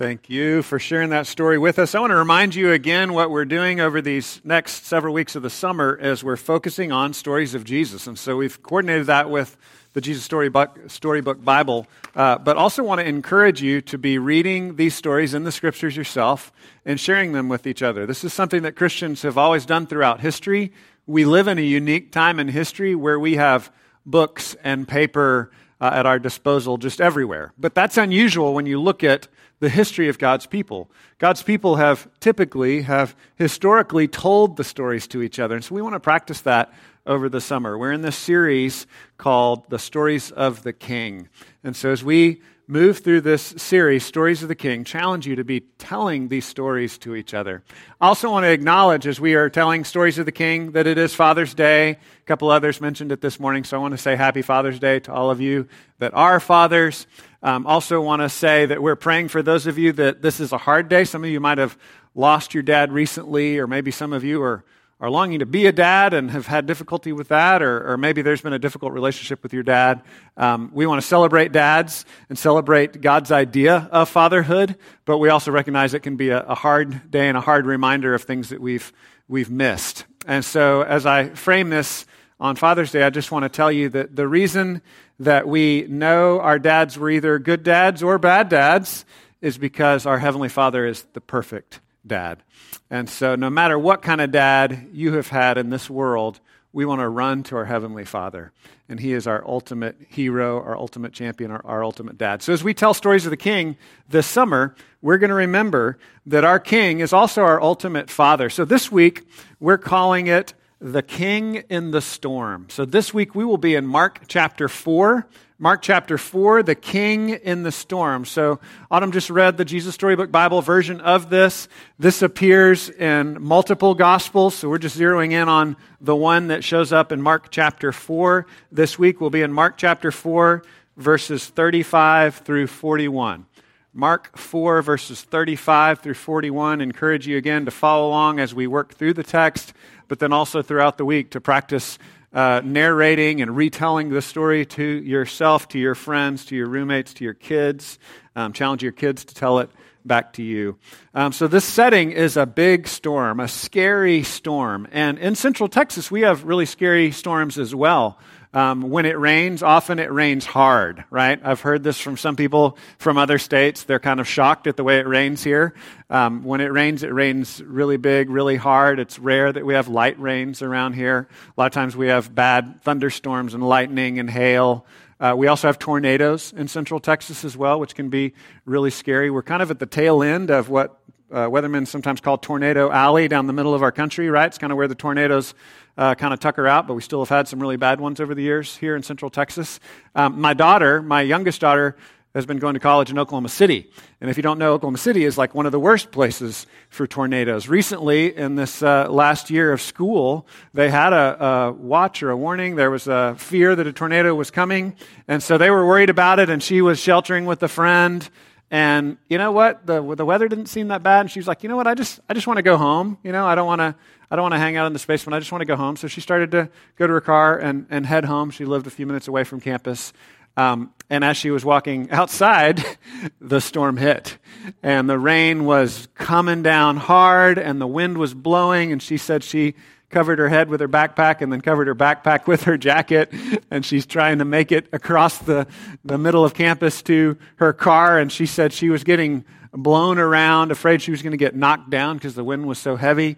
Thank you for sharing that story with us. I want to remind you again what we're doing over these next several weeks of the summer as we're focusing on stories of Jesus. And so we've coordinated that with the Jesus Storybook, Storybook Bible, uh, but also want to encourage you to be reading these stories in the scriptures yourself and sharing them with each other. This is something that Christians have always done throughout history. We live in a unique time in history where we have books and paper uh, at our disposal just everywhere. But that's unusual when you look at the history of God's people. God's people have typically, have historically told the stories to each other. And so we want to practice that over the summer. We're in this series called The Stories of the King. And so as we move through this series, Stories of the King, challenge you to be telling these stories to each other. I also want to acknowledge as we are telling Stories of the King that it is Father's Day. A couple others mentioned it this morning, so I want to say Happy Father's Day to all of you that are fathers. Um, also, want to say that we're praying for those of you that this is a hard day. Some of you might have lost your dad recently, or maybe some of you are, are longing to be a dad and have had difficulty with that, or, or maybe there's been a difficult relationship with your dad. Um, we want to celebrate dads and celebrate God's idea of fatherhood, but we also recognize it can be a, a hard day and a hard reminder of things that we've, we've missed. And so, as I frame this on Father's Day, I just want to tell you that the reason that we know our dads were either good dads or bad dads is because our Heavenly Father is the perfect dad. And so, no matter what kind of dad you have had in this world, we want to run to our Heavenly Father. And He is our ultimate hero, our ultimate champion, our, our ultimate dad. So, as we tell stories of the King this summer, we're going to remember that our King is also our ultimate Father. So, this week, we're calling it the King in the Storm. So this week we will be in Mark chapter 4. Mark chapter 4, the King in the Storm. So Autumn just read the Jesus Storybook Bible version of this. This appears in multiple Gospels, so we're just zeroing in on the one that shows up in Mark chapter 4. This week we'll be in Mark chapter 4, verses 35 through 41. Mark 4, verses 35 through 41. Encourage you again to follow along as we work through the text but then also throughout the week to practice uh, narrating and retelling the story to yourself, to your friends, to your roommates, to your kids. Um, challenge your kids to tell it back to you. Um, so, this setting is a big storm, a scary storm. And in central Texas, we have really scary storms as well. Um, when it rains, often it rains hard, right? I've heard this from some people from other states. They're kind of shocked at the way it rains here. Um, when it rains, it rains really big, really hard. It's rare that we have light rains around here. A lot of times we have bad thunderstorms and lightning and hail. Uh, we also have tornadoes in central Texas as well, which can be really scary. We're kind of at the tail end of what uh, weathermen sometimes call Tornado Alley down the middle of our country, right? It's kind of where the tornadoes uh, kind of tucker out, but we still have had some really bad ones over the years here in central Texas. Um, my daughter, my youngest daughter, has been going to college in Oklahoma City. And if you don't know, Oklahoma City is like one of the worst places for tornadoes. Recently, in this uh, last year of school, they had a, a, watch or a warning. There was a fear that a tornado was coming. And so they were worried about it, and she was sheltering with a friend. And you know what? The, the weather didn't seem that bad. And she was like, you know what? I just, I just want to go home. You know, I don't want to, I don't want to hang out in the space. basement. I just want to go home. So she started to go to her car and, and head home. She lived a few minutes away from campus. Um, and as she was walking outside, the storm hit. And the rain was coming down hard, and the wind was blowing. And she said she covered her head with her backpack and then covered her backpack with her jacket. And she's trying to make it across the, the middle of campus to her car. And she said she was getting blown around, afraid she was going to get knocked down because the wind was so heavy.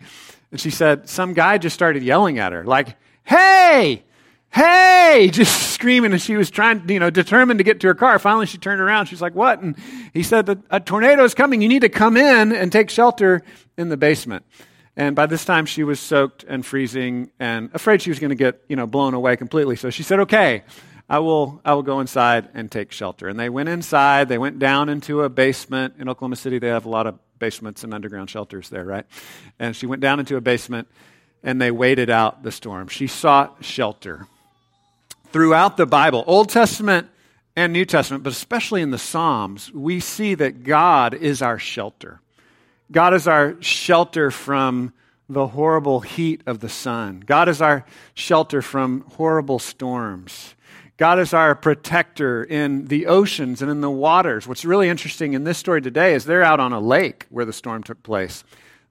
And she said, some guy just started yelling at her, like, hey, hey, just screaming. And she was trying, you know, determined to get to her car. Finally, she turned around. She's like, what? And he said, a tornado is coming. You need to come in and take shelter in the basement. And by this time, she was soaked and freezing and afraid she was going to get, you know, blown away completely. So she said, okay, I will, I will go inside and take shelter. And they went inside. They went down into a basement. In Oklahoma City, they have a lot of basements and underground shelters there, right? And she went down into a basement and they waited out the storm. She sought shelter. Throughout the Bible, Old Testament and New Testament, but especially in the Psalms, we see that God is our shelter. God is our shelter from the horrible heat of the sun. God is our shelter from horrible storms. God is our protector in the oceans and in the waters. What's really interesting in this story today is they're out on a lake where the storm took place.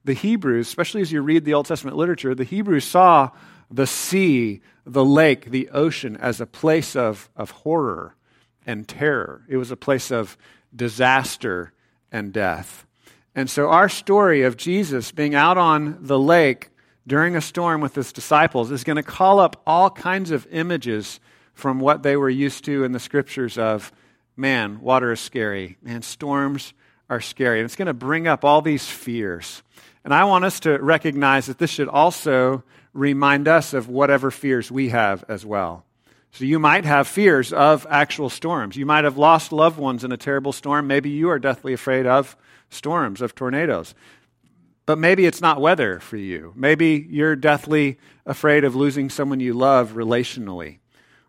The Hebrews, especially as you read the Old Testament literature, the Hebrews saw the sea, the lake, the ocean as a place of, of horror and terror. It was a place of disaster and death. And so, our story of Jesus being out on the lake during a storm with his disciples is going to call up all kinds of images from what they were used to in the scriptures of man, water is scary, man, storms are scary. And it's going to bring up all these fears. And I want us to recognize that this should also remind us of whatever fears we have as well. So you might have fears of actual storms. You might have lost loved ones in a terrible storm. Maybe you are deathly afraid of storms, of tornadoes. But maybe it's not weather for you. Maybe you're deathly afraid of losing someone you love relationally.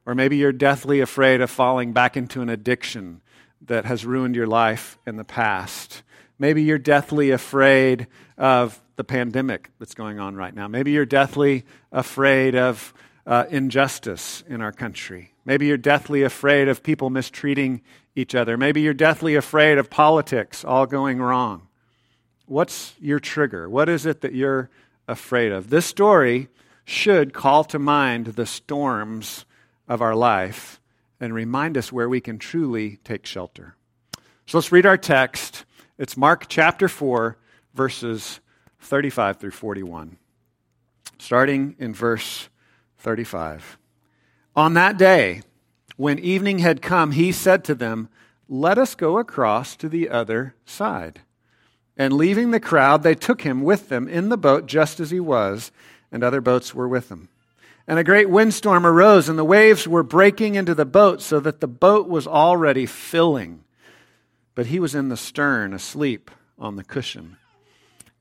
Or maybe you're deathly afraid of falling back into an addiction that has ruined your life in the past. Maybe you're deathly afraid of the pandemic that's going on right now. Maybe you're deathly afraid of uh, injustice in our country. Maybe you're deathly afraid of people mistreating each other. Maybe you're deathly afraid of politics all going wrong. What's your trigger? What is it that you're afraid of? This story should call to mind the storms of our life and remind us where we can truly take shelter. So let's read our text. It's Mark chapter 4, verses 35 through 41. Starting in verse 35. On that day, when evening had come, he said to them, Let us go across to the other side. And leaving the crowd, they took him with them in the boat just as he was, and other boats were with him. And a great windstorm arose, and the waves were breaking into the boat, so that the boat was already filling. But he was in the stern, asleep on the cushion.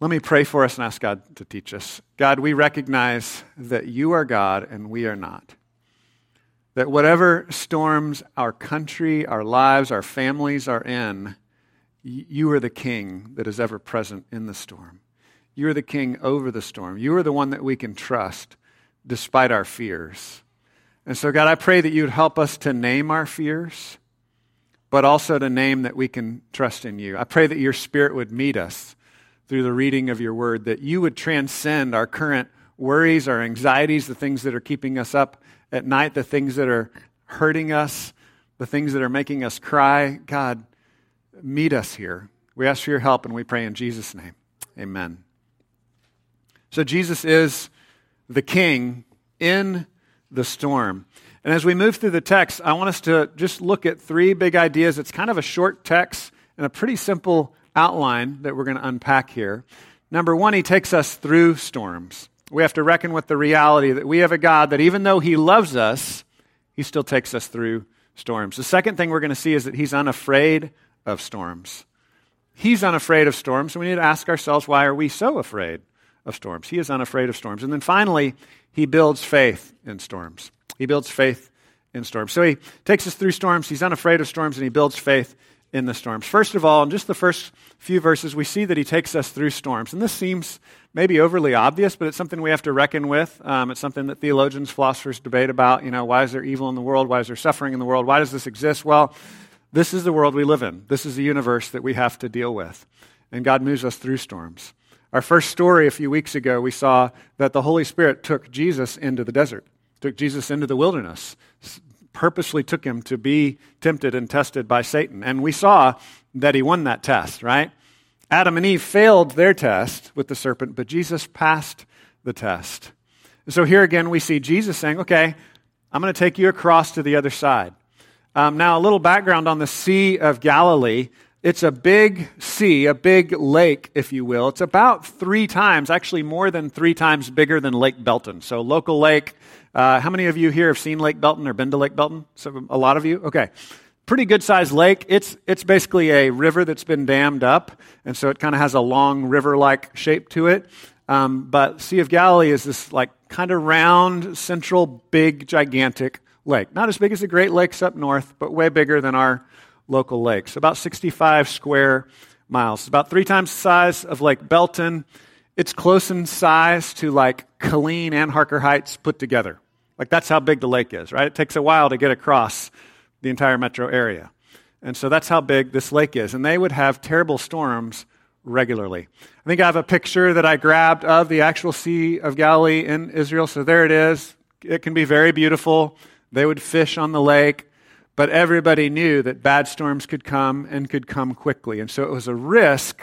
Let me pray for us and ask God to teach us. God, we recognize that you are God and we are not. That whatever storms our country, our lives, our families are in, you are the king that is ever present in the storm. You are the king over the storm. You are the one that we can trust despite our fears. And so, God, I pray that you would help us to name our fears, but also to name that we can trust in you. I pray that your spirit would meet us through the reading of your word, that you would transcend our current worries, our anxieties, the things that are keeping us up at night, the things that are hurting us, the things that are making us cry. God, meet us here. We ask for your help and we pray in Jesus' name. Amen. So, Jesus is the king in the storm. And as we move through the text, I want us to just look at three big ideas. It's kind of a short text and a pretty simple outline that we're going to unpack here. Number one, he takes us through storms. We have to reckon with the reality that we have a God that even though he loves us, he still takes us through storms. The second thing we're going to see is that he's unafraid of storms. He's unafraid of storms, and we need to ask ourselves why are we so afraid of storms? He is unafraid of storms. And then finally, he builds faith in storms. He builds faith in storms. So he takes us through storms, he's unafraid of storms, and he builds faith in the storms. First of all, in just the first few verses, we see that he takes us through storms. And this seems maybe overly obvious, but it's something we have to reckon with. Um, it's something that theologians, philosophers debate about. You know, why is there evil in the world? Why is there suffering in the world? Why does this exist? Well, this is the world we live in. This is the universe that we have to deal with. And God moves us through storms. Our first story a few weeks ago, we saw that the Holy Spirit took Jesus into the desert, took Jesus into the wilderness, purposely took him to be tempted and tested by Satan. And we saw that he won that test, right? Adam and Eve failed their test with the serpent, but Jesus passed the test. And so here again, we see Jesus saying, Okay, I'm going to take you across to the other side. Um, now, a little background on the Sea of Galilee. It's a big sea, a big lake, if you will. It's about three times, actually more than three times bigger than Lake Belton. So, local lake. Uh, how many of you here have seen Lake Belton or been to Lake Belton? So, a lot of you? Okay. Pretty good sized lake. It's, it's basically a river that's been dammed up, and so it kind of has a long river like shape to it. Um, but Sea of Galilee is this like kind of round, central, big, gigantic lake. Not as big as the Great Lakes up north, but way bigger than our local lakes. About 65 square miles. About three times the size of Lake Belton. It's close in size to like Killeen and Harker Heights put together. Like that's how big the lake is, right? It takes a while to get across the entire metro area. And so that's how big this lake is. And they would have terrible storms regularly. I think I have a picture that I grabbed of the actual Sea of Galilee in Israel. So there it is. It can be very beautiful. They would fish on the lake. But everybody knew that bad storms could come and could come quickly. And so it was a risk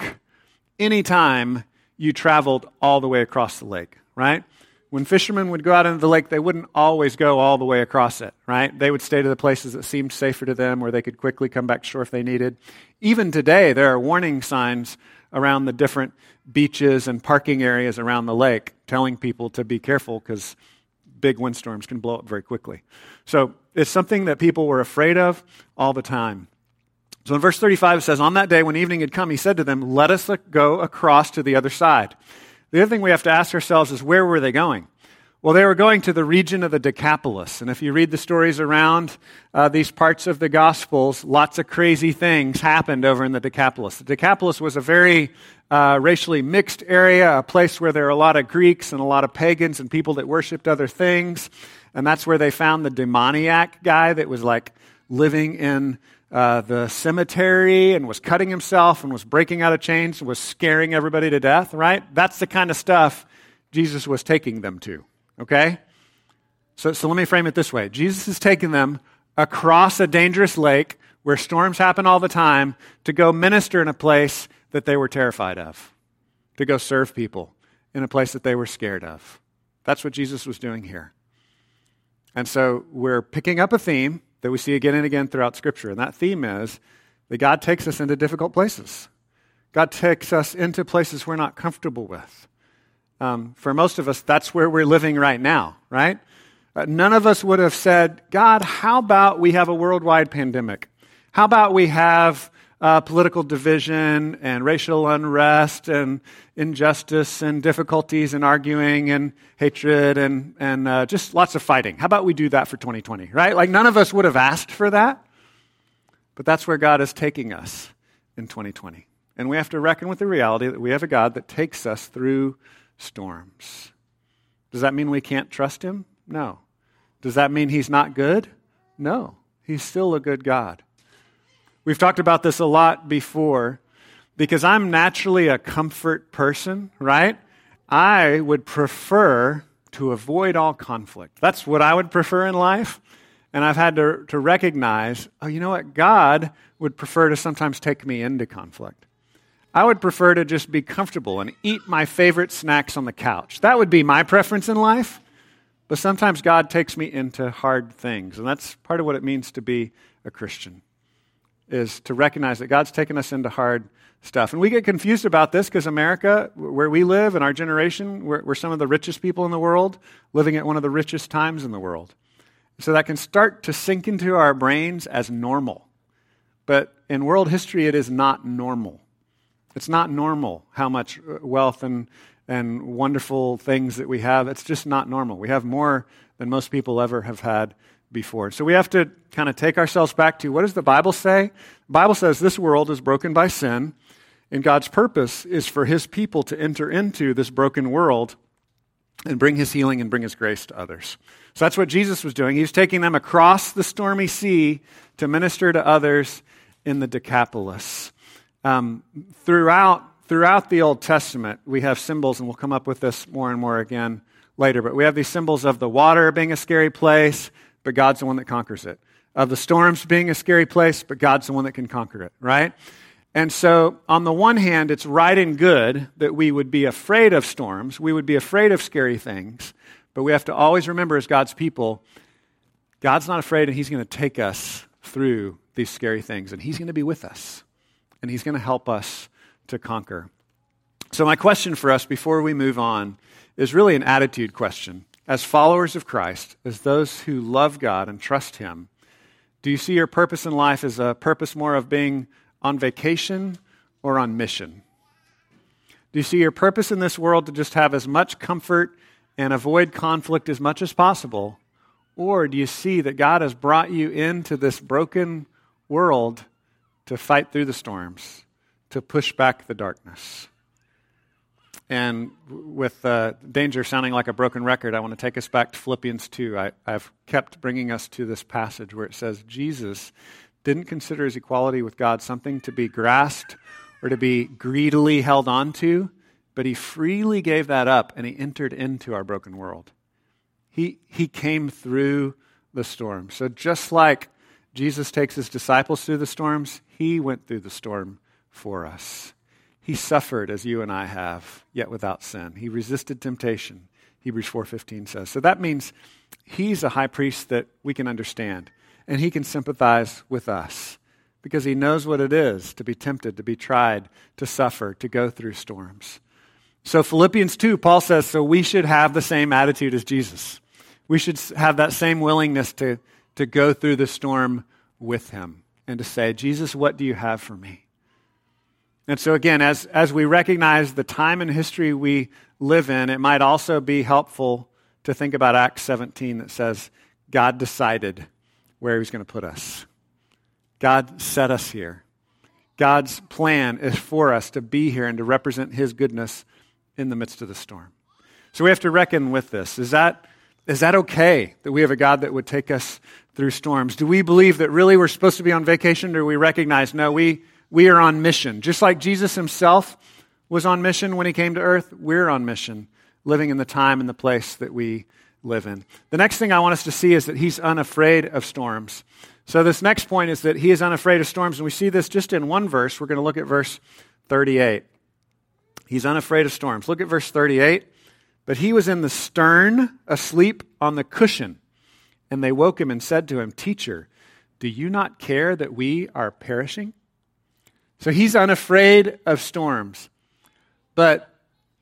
anytime you traveled all the way across the lake, right? When fishermen would go out into the lake, they wouldn't always go all the way across it, right? They would stay to the places that seemed safer to them where they could quickly come back shore if they needed. Even today, there are warning signs around the different beaches and parking areas around the lake telling people to be careful because big windstorms can blow up very quickly. So it's something that people were afraid of all the time. So in verse 35, it says, On that day when evening had come, he said to them, Let us go across to the other side. The other thing we have to ask ourselves is, where were they going? Well, they were going to the region of the Decapolis. And if you read the stories around uh, these parts of the Gospels, lots of crazy things happened over in the Decapolis. The Decapolis was a very uh, racially mixed area, a place where there were a lot of Greeks and a lot of pagans and people that worshiped other things. And that's where they found the demoniac guy that was like living in uh, the cemetery and was cutting himself and was breaking out of chains and was scaring everybody to death, right? That's the kind of stuff Jesus was taking them to, okay? So, so let me frame it this way Jesus is taking them across a dangerous lake where storms happen all the time to go minister in a place that they were terrified of, to go serve people in a place that they were scared of. That's what Jesus was doing here. And so we're picking up a theme that we see again and again throughout Scripture. And that theme is that God takes us into difficult places. God takes us into places we're not comfortable with. Um, for most of us, that's where we're living right now, right? Uh, none of us would have said, God, how about we have a worldwide pandemic? How about we have uh, political division and racial unrest and injustice and difficulties and arguing and hatred and, and uh, just lots of fighting. How about we do that for 2020, right? Like none of us would have asked for that, but that's where God is taking us in 2020. And we have to reckon with the reality that we have a God that takes us through storms. Does that mean we can't trust Him? No. Does that mean He's not good? No. He's still a good God. We've talked about this a lot before because I'm naturally a comfort person, right? I would prefer to avoid all conflict. That's what I would prefer in life. And I've had to, to recognize, oh, you know what? God would prefer to sometimes take me into conflict. I would prefer to just be comfortable and eat my favorite snacks on the couch. That would be my preference in life. But sometimes God takes me into hard things. And that's part of what it means to be a Christian is to recognize that God's taken us into hard stuff. And we get confused about this because America, where we live and our generation, we're, we're, some of the richest people in the world, living at one of the richest times in the world. So that can start to sink into our brains as normal. But in world history, it is not normal. It's not normal how much uh, wealth and, and wonderful things that we have. It's just not normal. We have more than most people ever have had before. So we have to kind of take ourselves back to what does the Bible say? The Bible says this world is broken by sin, and God's purpose is for his people to enter into this broken world and bring his healing and bring his grace to others. So that's what Jesus was doing. He was taking them across the stormy sea to minister to others in the Decapolis. Um, throughout, throughout the Old Testament, we have symbols, and we'll come up with this more and more again later, but we have these symbols of the water being a scary place, but God's the one that conquers it. Of the storms being a scary place, but God's the one that can conquer it, right? And so, on the one hand, it's right and good that we would be afraid of storms, we would be afraid of scary things, but we have to always remember as God's people, God's not afraid and He's going to take us through these scary things, and He's going to be with us. and He's going to help us to conquer. So, my question for us before we move on is really an attitude question. As followers of Christ, as those who love God and trust Him, do you see your purpose in life as a purpose more of being on vacation or on mission? Do you see your purpose in this world to just have as much comfort and avoid conflict as much as possible? Or do you see that God has brought you into this broken world to fight through the storms, to push back the darkness? And with uh, danger sounding like a broken record, I want to take us back to Philippians 2. I, I've kept bringing us to this passage where it says, Jesus didn't consider his equality with God something to be grasped or to be greedily held onto, but he freely gave that up and he entered into our broken world. He, he came through the storm. So just like Jesus takes his disciples through the storms, he went through the storm for us. He suffered as you and I have, yet without sin. He resisted temptation. Hebrews 4:15 says. So that means he's a high priest that we can understand and he can sympathize with us because he knows what it is to be tempted, to be tried, to suffer, to go through storms. So Philippians 2 Paul says so we should have the same attitude as Jesus. We should have that same willingness to to go through the storm with him and to say, Jesus, what do you have for me? And so, again, as, as we recognize the time and history we live in, it might also be helpful to think about Acts 17 that says, God decided where he was going to put us. God set us here. God's plan is for us to be here and to represent his goodness in the midst of the storm. So we have to reckon with this. Is that, is that okay that we have a God that would take us through storms? Do we believe that really we're supposed to be on vacation, or do we recognize, no, we we are on mission. Just like Jesus himself was on mission when he came to earth, we're on mission, living in the time and the place that we live in. The next thing I want us to see is that he's unafraid of storms. So, this next point is that he is unafraid of storms, and we see this just in one verse. We're going to look at verse 38. He's unafraid of storms. Look at verse 38. But he was in the stern, asleep on the cushion. And they woke him and said to him, Teacher, do you not care that we are perishing? So he's unafraid of storms. But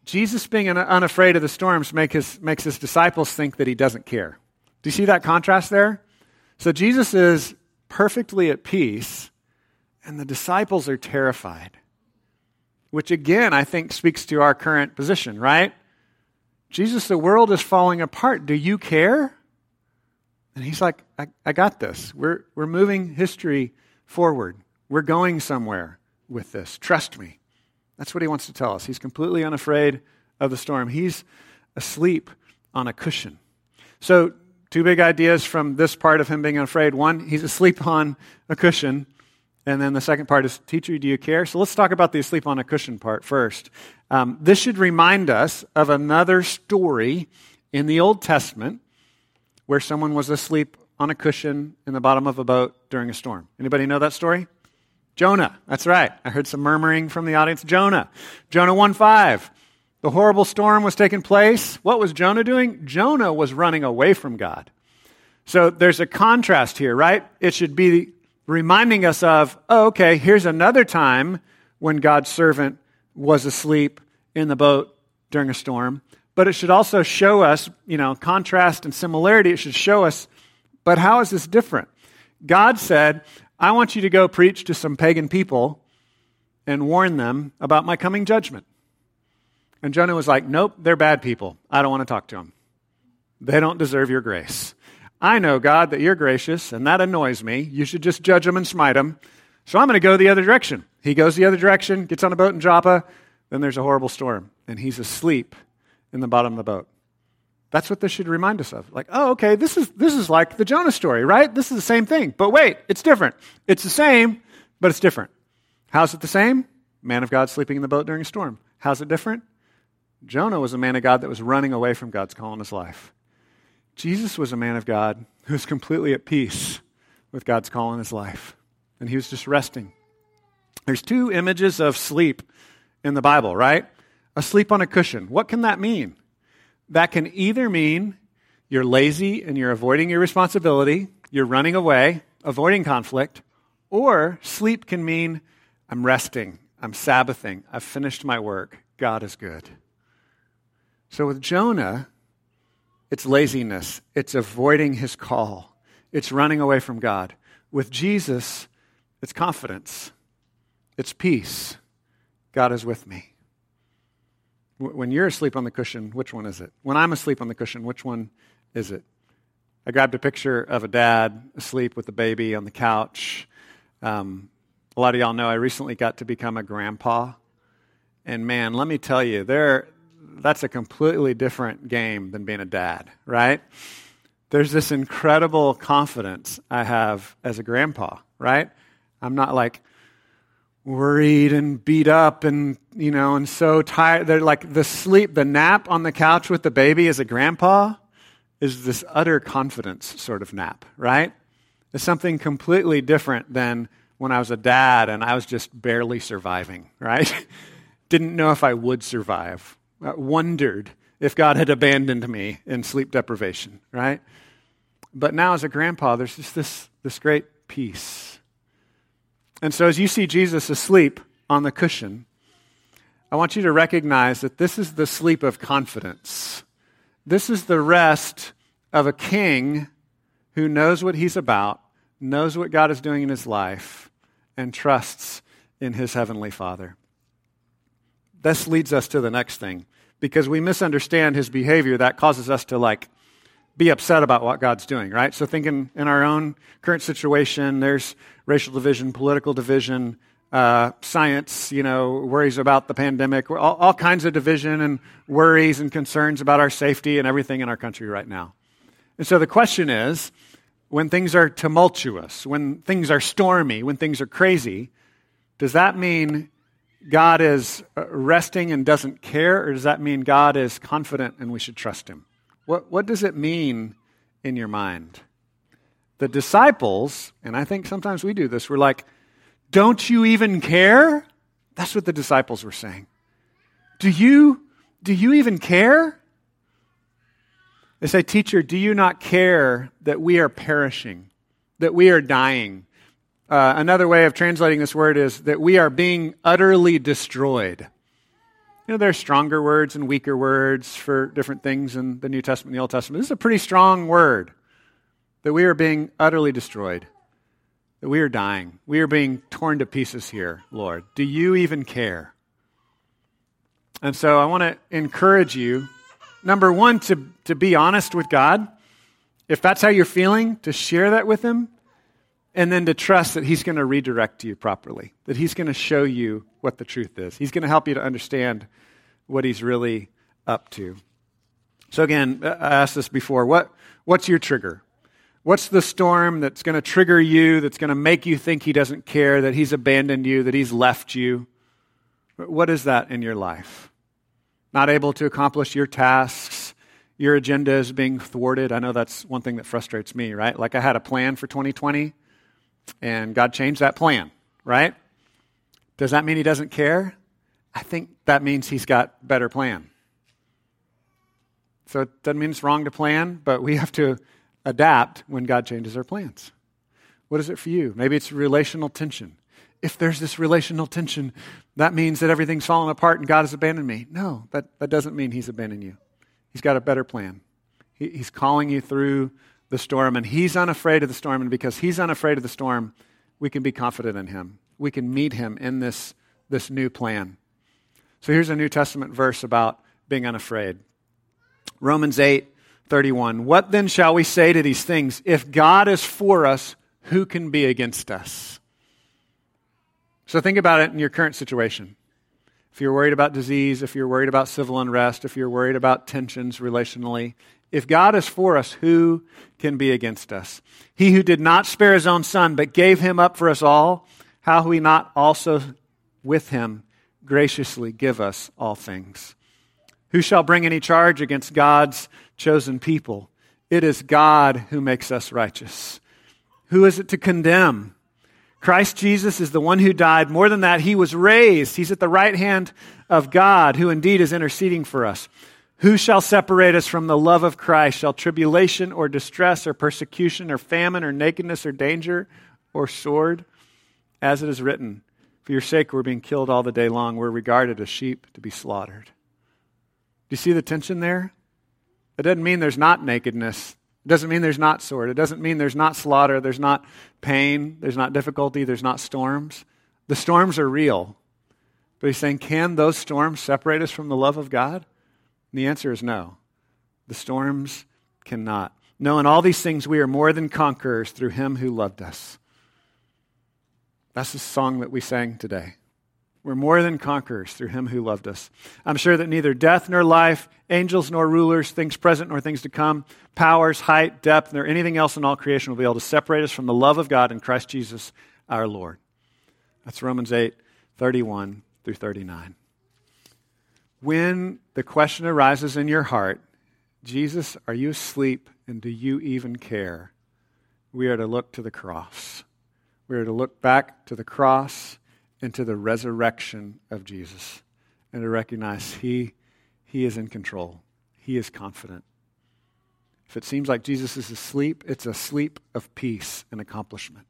Jesus being unafraid of the storms make his, makes his disciples think that he doesn't care. Do you see that contrast there? So Jesus is perfectly at peace, and the disciples are terrified. Which again, I think speaks to our current position, right? Jesus, the world is falling apart. Do you care? And he's like, I, I got this. We're, we're moving history forward. We're going somewhere with this. Trust me. That's what he wants to tell us. He's completely unafraid of the storm. He's asleep on a cushion. So, two big ideas from this part of him being afraid. One, he's asleep on a cushion. And then the second part is, Teacher, do you care? So let's talk about the asleep on a cushion part first. Um, this should remind us of another story in the Old Testament where someone was asleep on a cushion in the bottom of a boat during a storm. Anybody know that story? Jonah. That's right. I heard some murmuring from the audience. Jonah. Jonah 1 5. The horrible storm was taking place. What was Jonah doing? Jonah was running away from God. So there's a contrast here, right? It should be reminding us of, oh, okay, here's another time when God's servant was asleep in the boat during a storm. But it should also show us, you know, contrast and similarity. It should show us, but how is this different? God said, I want you to go preach to some pagan people and warn them about my coming judgment. And Jonah was like, Nope, they're bad people. I don't want to talk to them. They don't deserve your grace. I know, God, that you're gracious, and that annoys me. You should just judge them and smite them. So I'm going to go the other direction. He goes the other direction, gets on a boat in Joppa. Then there's a horrible storm, and he's asleep in the bottom of the boat. That's what this should remind us of. Like, oh, okay, this is, this is like the Jonah story, right? This is the same thing. But wait, it's different. It's the same, but it's different. How's it the same? Man of God sleeping in the boat during a storm. How's it different? Jonah was a man of God that was running away from God's call in his life. Jesus was a man of God who was completely at peace with God's call in his life. And he was just resting. There's two images of sleep in the Bible, right? Asleep on a cushion. What can that mean? That can either mean you're lazy and you're avoiding your responsibility, you're running away, avoiding conflict, or sleep can mean I'm resting. I'm Sabbathing. I've finished my work. God is good. So with Jonah, it's laziness, it's avoiding his call, it's running away from God. With Jesus, it's confidence, it's peace. God is with me. When you're asleep on the cushion, which one is it? When I'm asleep on the cushion, which one is it? I grabbed a picture of a dad asleep with a baby on the couch. Um, a lot of y'all know I recently got to become a grandpa. And man, let me tell you, there, that's a completely different game than being a dad, right? There's this incredible confidence I have as a grandpa, right? I'm not like worried and beat up and, you know, and so tired. They're like the sleep, the nap on the couch with the baby as a grandpa is this utter confidence sort of nap, right? It's something completely different than when I was a dad and I was just barely surviving, right? Didn't know if I would survive. I wondered if God had abandoned me in sleep deprivation, right? But now as a grandpa, there's just this, this great peace. And so as you see Jesus asleep on the cushion, I want you to recognize that this is the sleep of confidence. This is the rest of a king who knows what he's about, knows what God is doing in his life, and trusts in his heavenly Father. This leads us to the next thing. Because we misunderstand his behavior, that causes us to like be upset about what God's doing, right? So, thinking in our own current situation, there's racial division, political division, uh, science, you know, worries about the pandemic, all, all kinds of division and worries and concerns about our safety and everything in our country right now. And so the question is when things are tumultuous, when things are stormy, when things are crazy, does that mean God is uh, resting and doesn't care, or does that mean God is confident and we should trust him? What, what does it mean in your mind? The disciples, and I think sometimes we do this, we're like, don't you even care? That's what the disciples were saying. Do you, do you even care? They say, Teacher, do you not care that we are perishing, that we are dying? Uh, another way of translating this word is that we are being utterly destroyed. You know, there are stronger words and weaker words for different things in the New Testament and the Old Testament. This is a pretty strong word that we are being utterly destroyed that we are dying. We are being torn to pieces here, Lord. Do you even care? And so I want to encourage you, number one, to, to be honest with God. If that's how you're feeling, to share that with Him. And then to trust that He's going to redirect you properly, that He's going to show you what the truth is. He's going to help you to understand what He's really up to. So, again, uh, I asked this before. What, what's your trigger? What's the storm that's going to trigger you, that's going to make you think he doesn't care, that he's abandoned you, that he's left you? What is that in your life? Not able to accomplish your tasks, your agenda is being thwarted. I know that's one thing that frustrates me, right? Like I had a plan for 2020 and God changed that plan, right? Does that mean he doesn't care? I think that means he's got better plan. So it doesn't mean it's wrong to plan, but we have to adapt when God changes our plans. What is it for you? Maybe it's relational tension. If there's this relational tension, that means that everything's falling apart and God has abandoned me. No, that, that doesn't mean He's abandoned you. He's got a better plan. He, he's calling you through the storm, and He's unafraid of the storm. And because He's unafraid of the storm, we can be confident in Him. We can meet Him in this, this new plan. So here's a New Testament verse about being unafraid Romans 8, 31. What then shall we say to these things? If God is for us, who can be against us? So think about it in your current situation. If you're worried about disease, if you're worried about civil unrest, if you're worried about tensions relationally, if God is for us, who can be against us? He who did not spare his own son, but gave him up for us all, how will he not also with him graciously give us all things? Who shall bring any charge against God's chosen people? It is God who makes us righteous. Who is it to condemn? Christ Jesus is the one who died. More than that, he was raised. He's at the right hand of God, who indeed is interceding for us. Who shall separate us from the love of Christ? Shall tribulation or distress or persecution or famine or nakedness or danger or sword? As it is written, For your sake, we're being killed all the day long. We're regarded as sheep to be slaughtered. Do you see the tension there? It doesn't mean there's not nakedness. It doesn't mean there's not sword. It doesn't mean there's not slaughter. There's not pain. There's not difficulty. There's not storms. The storms are real. But he's saying, can those storms separate us from the love of God? The answer is no. The storms cannot. No, in all these things we are more than conquerors through him who loved us. That's the song that we sang today. We're more than conquerors through him who loved us. I'm sure that neither death nor life, angels nor rulers, things present nor things to come, powers, height, depth, nor anything else in all creation will be able to separate us from the love of God in Christ Jesus our Lord. That's Romans 8, 31 through 39. When the question arises in your heart, Jesus, are you asleep and do you even care? We are to look to the cross. We are to look back to the cross and to the resurrection of Jesus and to recognize He, he is in control. He is confident. If it seems like Jesus is asleep, it's a sleep of peace and accomplishment.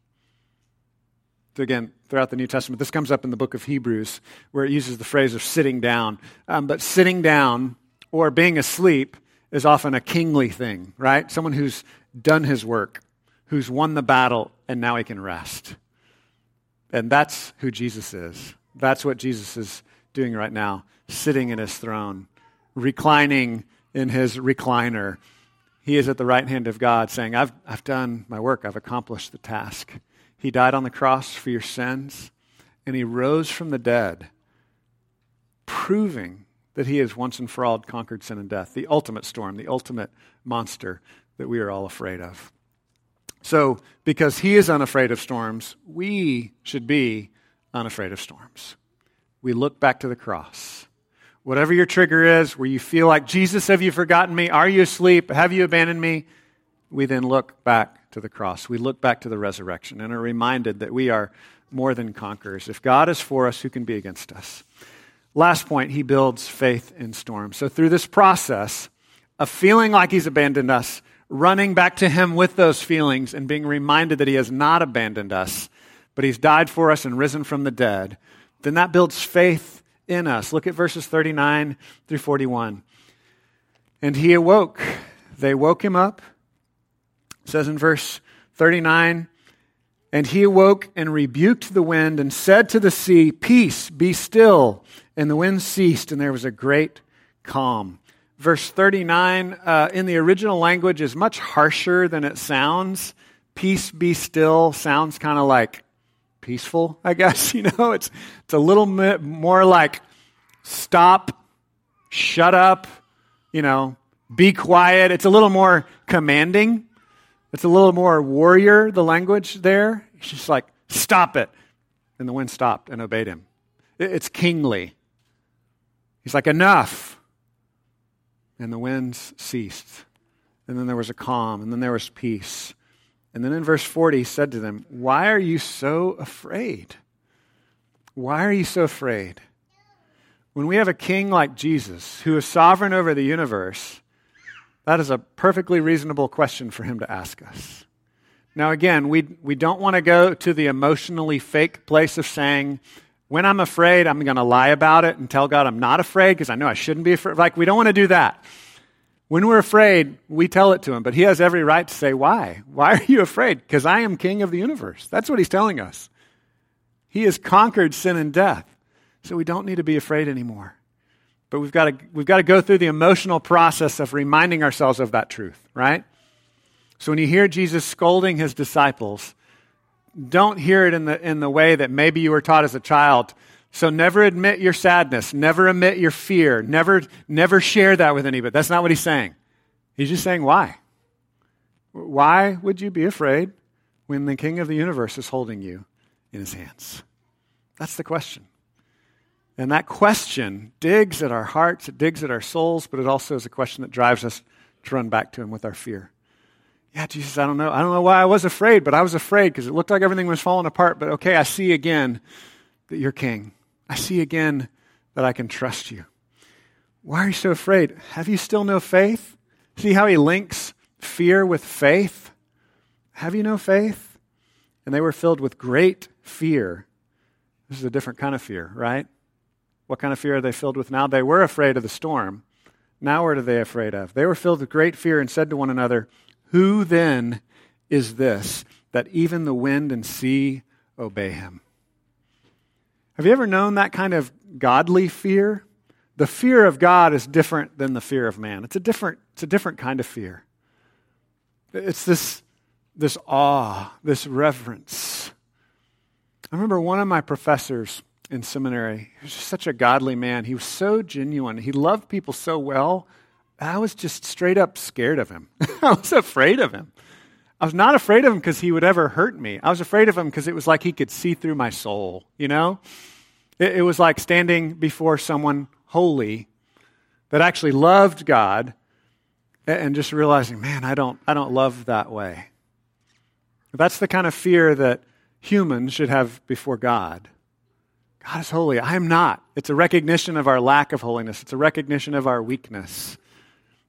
Again, throughout the New Testament, this comes up in the book of Hebrews, where it uses the phrase of sitting down. Um, but sitting down or being asleep is often a kingly thing, right? Someone who's done his work, who's won the battle, and now he can rest. And that's who Jesus is. That's what Jesus is doing right now, sitting in his throne, reclining in his recliner. He is at the right hand of God saying, I've, I've done my work, I've accomplished the task. He died on the cross for your sins, and he rose from the dead, proving that he has once and for all conquered sin and death, the ultimate storm, the ultimate monster that we are all afraid of. So, because he is unafraid of storms, we should be unafraid of storms. We look back to the cross. Whatever your trigger is, where you feel like, Jesus, have you forgotten me? Are you asleep? Have you abandoned me? We then look back to the cross. We look back to the resurrection and are reminded that we are more than conquerors. If God is for us, who can be against us? Last point, he builds faith in storms. So, through this process of feeling like he's abandoned us, running back to Him with those feelings and being reminded that He has not abandoned us, but He's died for us and risen from the dead, then that builds faith in us. Look at verses 39 through 41. And he awoke. They woke him up. It says in verse 39 And he awoke and rebuked the wind and said to the sea, Peace, be still. And the wind ceased, and there was a great calm verse 39 uh, in the original language is much harsher than it sounds. Peace be still sounds kind of like peaceful, I guess. You know, it's, it's a little bit more like stop, shut up, you know, be quiet. It's a little more commanding. It's a little more warrior, the language there. It's just like, stop it. And the wind stopped and obeyed him. It's kingly. He's like, enough and the winds ceased. And then there was a calm, and then there was peace. And then in verse 40, he said to them, Why are you so afraid? Why are you so afraid? When we have a king like Jesus, who is sovereign over the universe, that is a perfectly reasonable question for him to ask us. Now, again, we, we don't want to go to the emotionally fake place of saying, when I'm afraid, I'm going to lie about it and tell God I'm not afraid because I know I shouldn't be afraid. Like, we don't want to do that. When we're afraid, we tell it to him, but he has every right to say, Why? Why are you afraid? Because I am king of the universe. That's what he's telling us. He has conquered sin and death. So we don't need to be afraid anymore. But we've got to, we've got to go through the emotional process of reminding ourselves of that truth, right? So when you hear Jesus scolding his disciples, don't hear it in the, in the way that maybe you were taught as a child. So never admit your sadness, never admit your fear, never, never share that with anybody. That's not what he's saying. He's just saying, why? Why would you be afraid when the king of the universe is holding you in his hands? That's the question. And that question digs at our hearts, it digs at our souls, but it also is a question that drives us to run back to him with our fear. Yeah, Jesus, I don't know. I don't know why I was afraid, but I was afraid because it looked like everything was falling apart. But okay, I see again that you're king. I see again that I can trust you. Why are you so afraid? Have you still no faith? See how he links fear with faith? Have you no faith? And they were filled with great fear This is a different kind of fear, right? What kind of fear are they filled with now? They were afraid of the storm. Now, what are they afraid of? They were filled with great fear and said to one another, Who then is this that even the wind and sea obey him? Have you ever known that kind of godly fear? The fear of God is different than the fear of man. It's a different, it's a different kind of fear. It's this, this awe, this reverence. I remember one of my professors in seminary. He was such a godly man. He was so genuine. He loved people so well. I was just straight up scared of him. I was afraid of him. I was not afraid of him because he would ever hurt me. I was afraid of him because it was like he could see through my soul, you know? It, it was like standing before someone holy that actually loved God and just realizing, man, I don't, I don't love that way. That's the kind of fear that humans should have before God. God is holy. I am not. It's a recognition of our lack of holiness, it's a recognition of our weakness.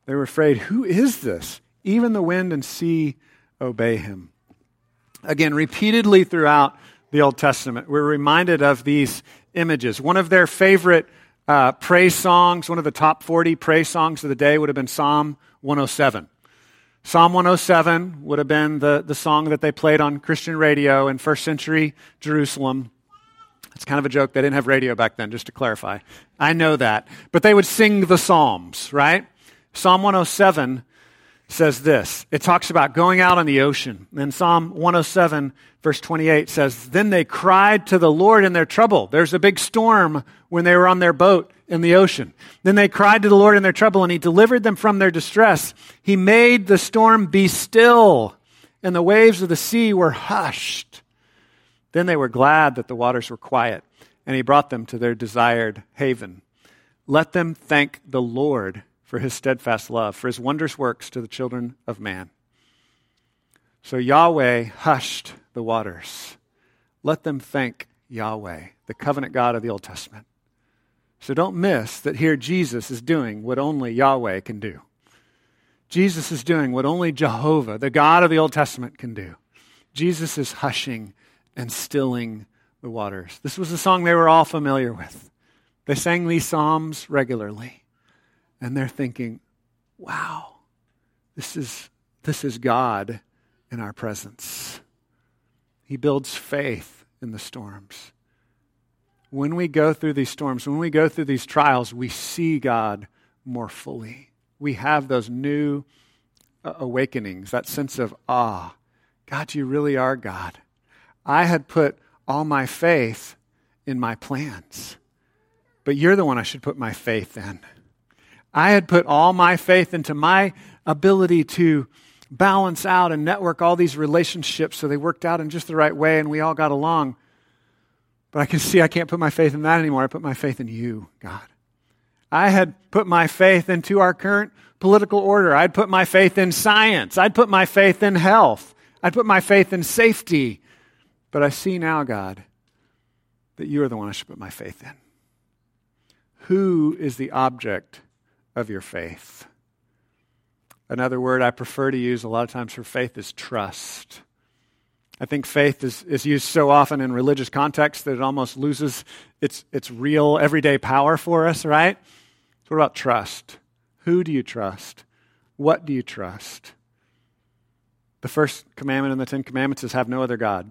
They were afraid, who is this? Even the wind and sea obey him. Again, repeatedly throughout the Old Testament, we're reminded of these images. One of their favorite uh, praise songs, one of the top 40 praise songs of the day, would have been Psalm 107. Psalm 107 would have been the, the song that they played on Christian radio in first century Jerusalem. It's kind of a joke. They didn't have radio back then, just to clarify. I know that. But they would sing the Psalms, right? Psalm 107 says this it talks about going out on the ocean. And Psalm 107, verse 28 says, Then they cried to the Lord in their trouble. There's a big storm when they were on their boat in the ocean. Then they cried to the Lord in their trouble, and He delivered them from their distress. He made the storm be still, and the waves of the sea were hushed. Then they were glad that the waters were quiet, and he brought them to their desired haven. Let them thank the Lord for his steadfast love, for his wondrous works to the children of man. So Yahweh hushed the waters. Let them thank Yahweh, the covenant God of the Old Testament. So don't miss that here Jesus is doing what only Yahweh can do. Jesus is doing what only Jehovah, the God of the Old Testament, can do. Jesus is hushing and stilling the waters. This was a song they were all familiar with. They sang these psalms regularly. And they're thinking, wow, this is, this is God in our presence. He builds faith in the storms. When we go through these storms, when we go through these trials, we see God more fully. We have those new uh, awakenings, that sense of awe. God, you really are God. I had put all my faith in my plans, but you're the one I should put my faith in. I had put all my faith into my ability to balance out and network all these relationships so they worked out in just the right way and we all got along. But I can see I can't put my faith in that anymore. I put my faith in you, God. I had put my faith into our current political order. I'd put my faith in science. I'd put my faith in health. I'd put my faith in safety. But I see now, God, that you are the one I should put my faith in. Who is the object of your faith? Another word I prefer to use a lot of times for faith is trust. I think faith is, is used so often in religious context that it almost loses its, its real everyday power for us, right? What about trust? Who do you trust? What do you trust? The first commandment in the Ten Commandments is have no other God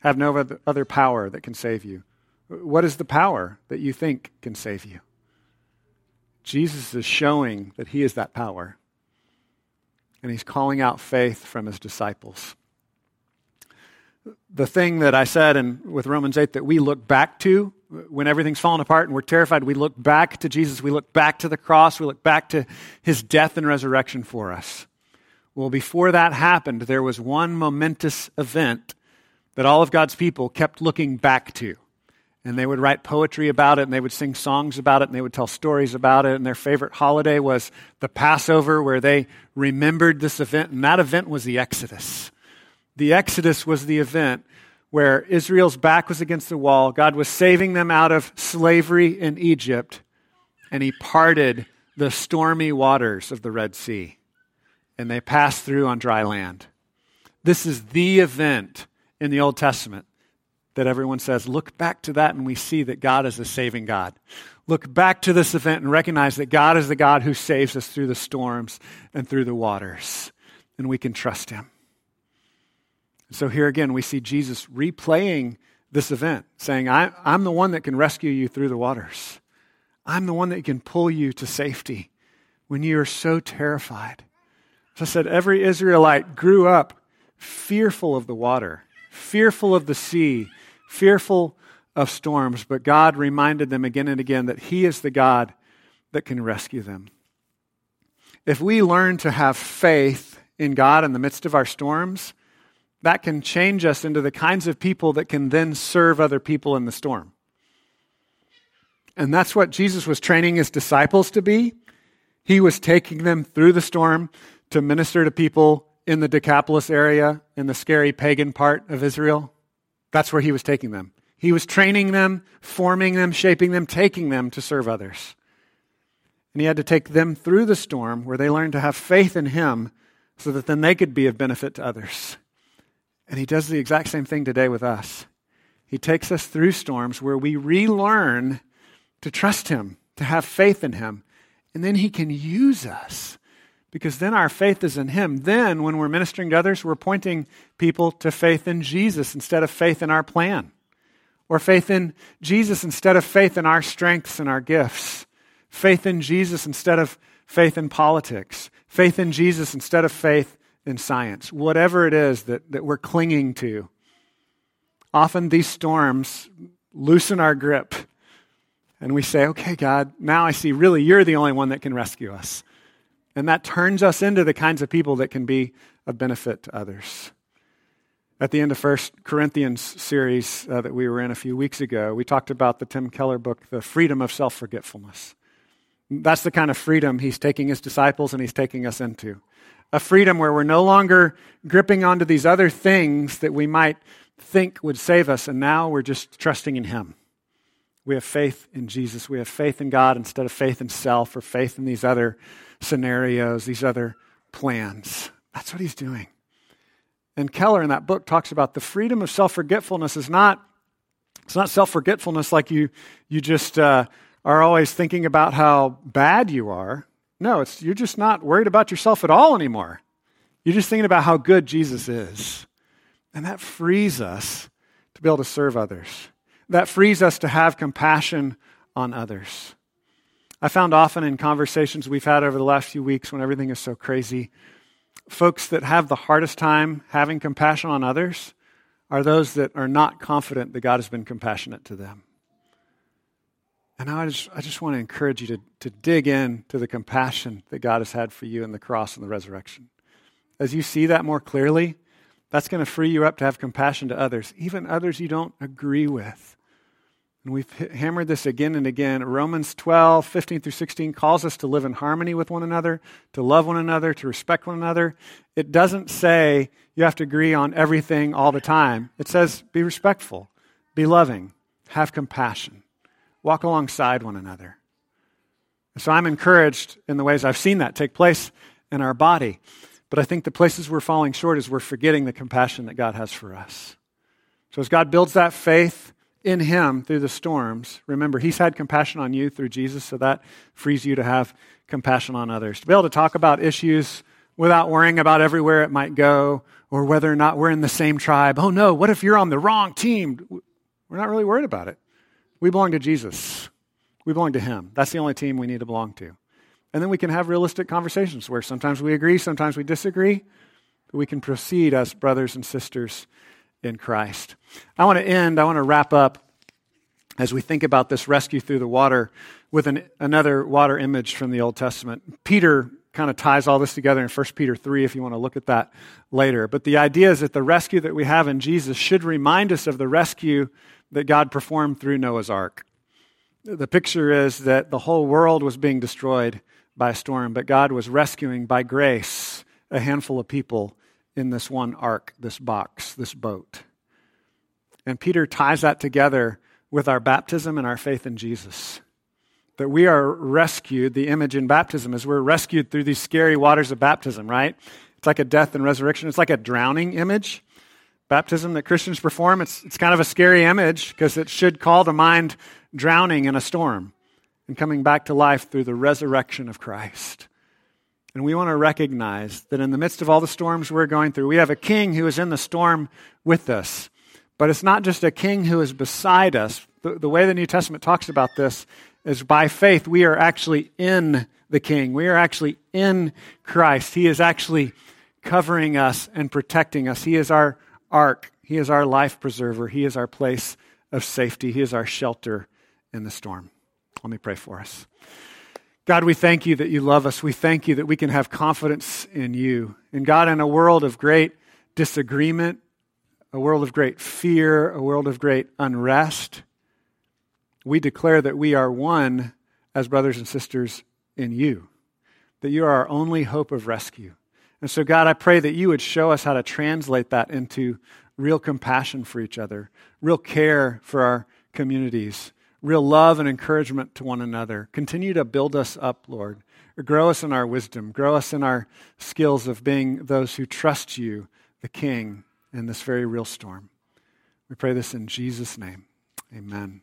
have no other power that can save you. What is the power that you think can save you? Jesus is showing that he is that power. And he's calling out faith from his disciples. The thing that I said in, with Romans 8 that we look back to when everything's fallen apart and we're terrified, we look back to Jesus, we look back to the cross, we look back to his death and resurrection for us. Well, before that happened, there was one momentous event that all of God's people kept looking back to. And they would write poetry about it, and they would sing songs about it, and they would tell stories about it. And their favorite holiday was the Passover, where they remembered this event. And that event was the Exodus. The Exodus was the event where Israel's back was against the wall. God was saving them out of slavery in Egypt, and He parted the stormy waters of the Red Sea. And they passed through on dry land. This is the event in the Old Testament that everyone says, look back to that and we see that God is a saving God. Look back to this event and recognize that God is the God who saves us through the storms and through the waters, and we can trust him. So here again, we see Jesus replaying this event, saying, I, am the one that can rescue you through the waters. I'm the one that can pull you to safety when you are so terrified. As I said, every Israelite grew up fearful of the water, fearful of the sea, fearful of storms, but God reminded them again and again that He is the God that can rescue them. If we learn to have faith in God in the midst of our storms, that can change us into the kinds of people that can then serve other people in the storm. And that's what Jesus was training his disciples to be. He was taking them through the storm to minister to people in the Decapolis area, in the scary pagan part of Israel. That's where he was taking them. He was training them, forming them, shaping them, taking them to serve others. And he had to take them through the storm where they learned to have faith in him so that then they could be of benefit to others. And he does the exact same thing today with us. He takes us through storms where we relearn to trust him, to have faith in him, and then he can use us because then our faith is in him. Then, when we're ministering to others, we're pointing people to faith in Jesus instead of faith in our plan, or faith in Jesus instead of faith in our strengths and our gifts, faith in Jesus instead of faith in politics, faith in Jesus instead of faith in science, whatever it is that, that we're clinging to. Often these storms loosen our grip, and we say, Okay, God, now I see really you're the only one that can rescue us. And that turns us into the kinds of people that can be of benefit to others. At the end of First Corinthians series uh, that we were in a few weeks ago, we talked about the Tim Keller book, The Freedom of Self Forgetfulness. That's the kind of freedom he's taking his disciples and he's taking us into. A freedom where we're no longer gripping onto these other things that we might think would save us, and now we're just trusting in him. We have faith in Jesus. We have faith in God instead of faith in self or faith in these other scenarios, these other plans. That's what he's doing. And Keller in that book talks about the freedom of self forgetfulness is not, it's not self forgetfulness like you, you just uh, are always thinking about how bad you are. No, it's, you're just not worried about yourself at all anymore. You're just thinking about how good Jesus is. And that frees us to be able to serve others. That frees us to have compassion on others. I found often in conversations we've had over the last few weeks when everything is so crazy, folks that have the hardest time having compassion on others are those that are not confident that God has been compassionate to them. And I just, I just want to encourage you to, to dig in to the compassion that God has had for you in the cross and the resurrection. As you see that more clearly, that's going to free you up to have compassion to others, even others you don't agree with. And we've hammered this again and again. Romans 12, 15 through 16 calls us to live in harmony with one another, to love one another, to respect one another. It doesn't say you have to agree on everything all the time. It says be respectful, be loving, have compassion, walk alongside one another. So I'm encouraged in the ways I've seen that take place in our body. But I think the places we're falling short is we're forgetting the compassion that God has for us. So as God builds that faith, in Him through the storms, remember, He's had compassion on you through Jesus, so that frees you to have compassion on others. To be able to talk about issues without worrying about everywhere it might go or whether or not we're in the same tribe. Oh no, what if you're on the wrong team? We're not really worried about it. We belong to Jesus, we belong to Him. That's the only team we need to belong to. And then we can have realistic conversations where sometimes we agree, sometimes we disagree, but we can proceed as brothers and sisters in Christ. I want to end, I want to wrap up as we think about this rescue through the water with an, another water image from the Old Testament. Peter kind of ties all this together in 1 Peter 3 if you want to look at that later. But the idea is that the rescue that we have in Jesus should remind us of the rescue that God performed through Noah's ark. The picture is that the whole world was being destroyed by a storm, but God was rescuing by grace a handful of people in this one ark, this box, this boat. And Peter ties that together with our baptism and our faith in Jesus. That we are rescued, the image in baptism is we're rescued through these scary waters of baptism, right? It's like a death and resurrection. It's like a drowning image. baptism that Christians perform, it's, it's kind of a scary image because it should call to mind drowning in a storm and coming back to life through the resurrection of Christ. And we want to recognize that in the midst of all the storms we're going through, we have a king who is in the storm with us. But it's not just a king who is beside us. The, the way the New Testament talks about this is by faith, we are actually in the king. We are actually in Christ. He is actually covering us and protecting us. He is our ark. He is our life preserver. He is our place of safety. He is our shelter in the storm. Let me pray for us. God, we thank you that you love us. We thank you that we can have confidence in you. And God, in a world of great disagreement, a world of great fear, a world of great unrest, we declare that we are one as brothers and sisters in you, that you are our only hope of rescue. And so, God, I pray that you would show us how to translate that into real compassion for each other, real care for our communities, real love and encouragement to one another. Continue to build us up, Lord. Grow us in our wisdom. Grow us in our skills of being those who trust you, the King, in this very real storm. We pray this in Jesus' name. Amen.